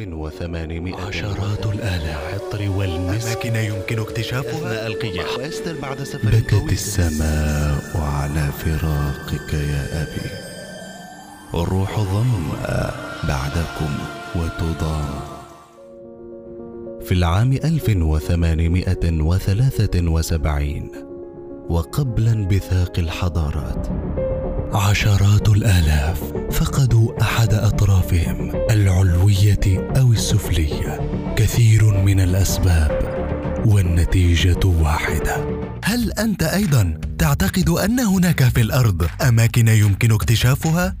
1800 عشرات الآلاف. العطر والمسك. أماكن يمكن اكتشافها. أثناء القيام. وأستر بعد سفر بكت السماء على فراقك يا أبي. والروح ظمأ بعدكم وتضام في العام 1873 وقبل انبثاق الحضارات عشرات الآلاف فقدوا أحد أطرافهم العلوية أو السفلية كثير من الأسباب والنتيجة واحدة. هل أنت أيضا تعتقد أن هناك في الأرض أماكن يمكن اكتشافها؟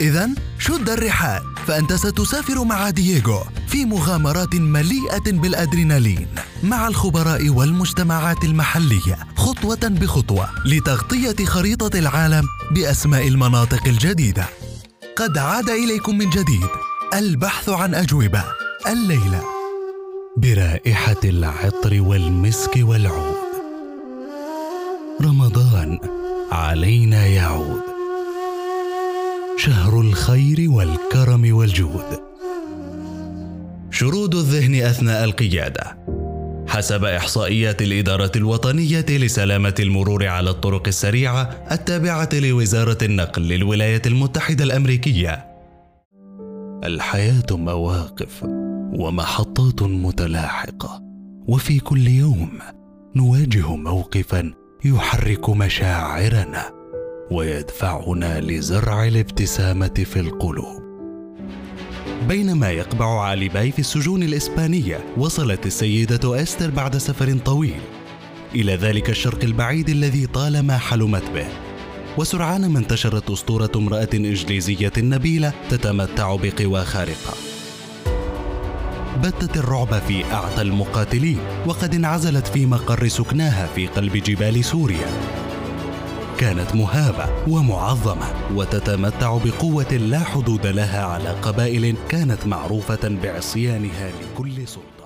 إذا شد الرحال فأنت ستسافر مع دييغو. في مغامرات مليئة بالأدرينالين مع الخبراء والمجتمعات المحلية خطوة بخطوة لتغطية خريطة العالم بأسماء المناطق الجديدة. قد عاد إليكم من جديد البحث عن أجوبة الليلة برائحة العطر والمسك والعود. رمضان علينا يعود. شهر الخير والكرم والجود. شرود الذهن أثناء القيادة. حسب إحصائيات الإدارة الوطنية لسلامة المرور على الطرق السريعة التابعة لوزارة النقل للولايات المتحدة الأمريكية. الحياة مواقف ومحطات متلاحقة. وفي كل يوم نواجه موقفا يحرك مشاعرنا ويدفعنا لزرع الابتسامة في القلوب. بينما يقبع علي باي في السجون الإسبانية. وصلت السيدة أستر بعد سفر طويل. إلى ذلك الشرق البعيد الذي طالما حلمت به. وسرعان ما انتشرت أسطورة امرأة إنجليزية نبيلة تتمتع بقوى خارقة. بتت الرعب في أعتى المقاتلين وقد انعزلت في مقر سكناها في قلب جبال سوريا. كانت مهابة ومعظمة وتتمتع بقوة لا حدود لها على قبائل كانت معروفة بعصيانها لكل سلطة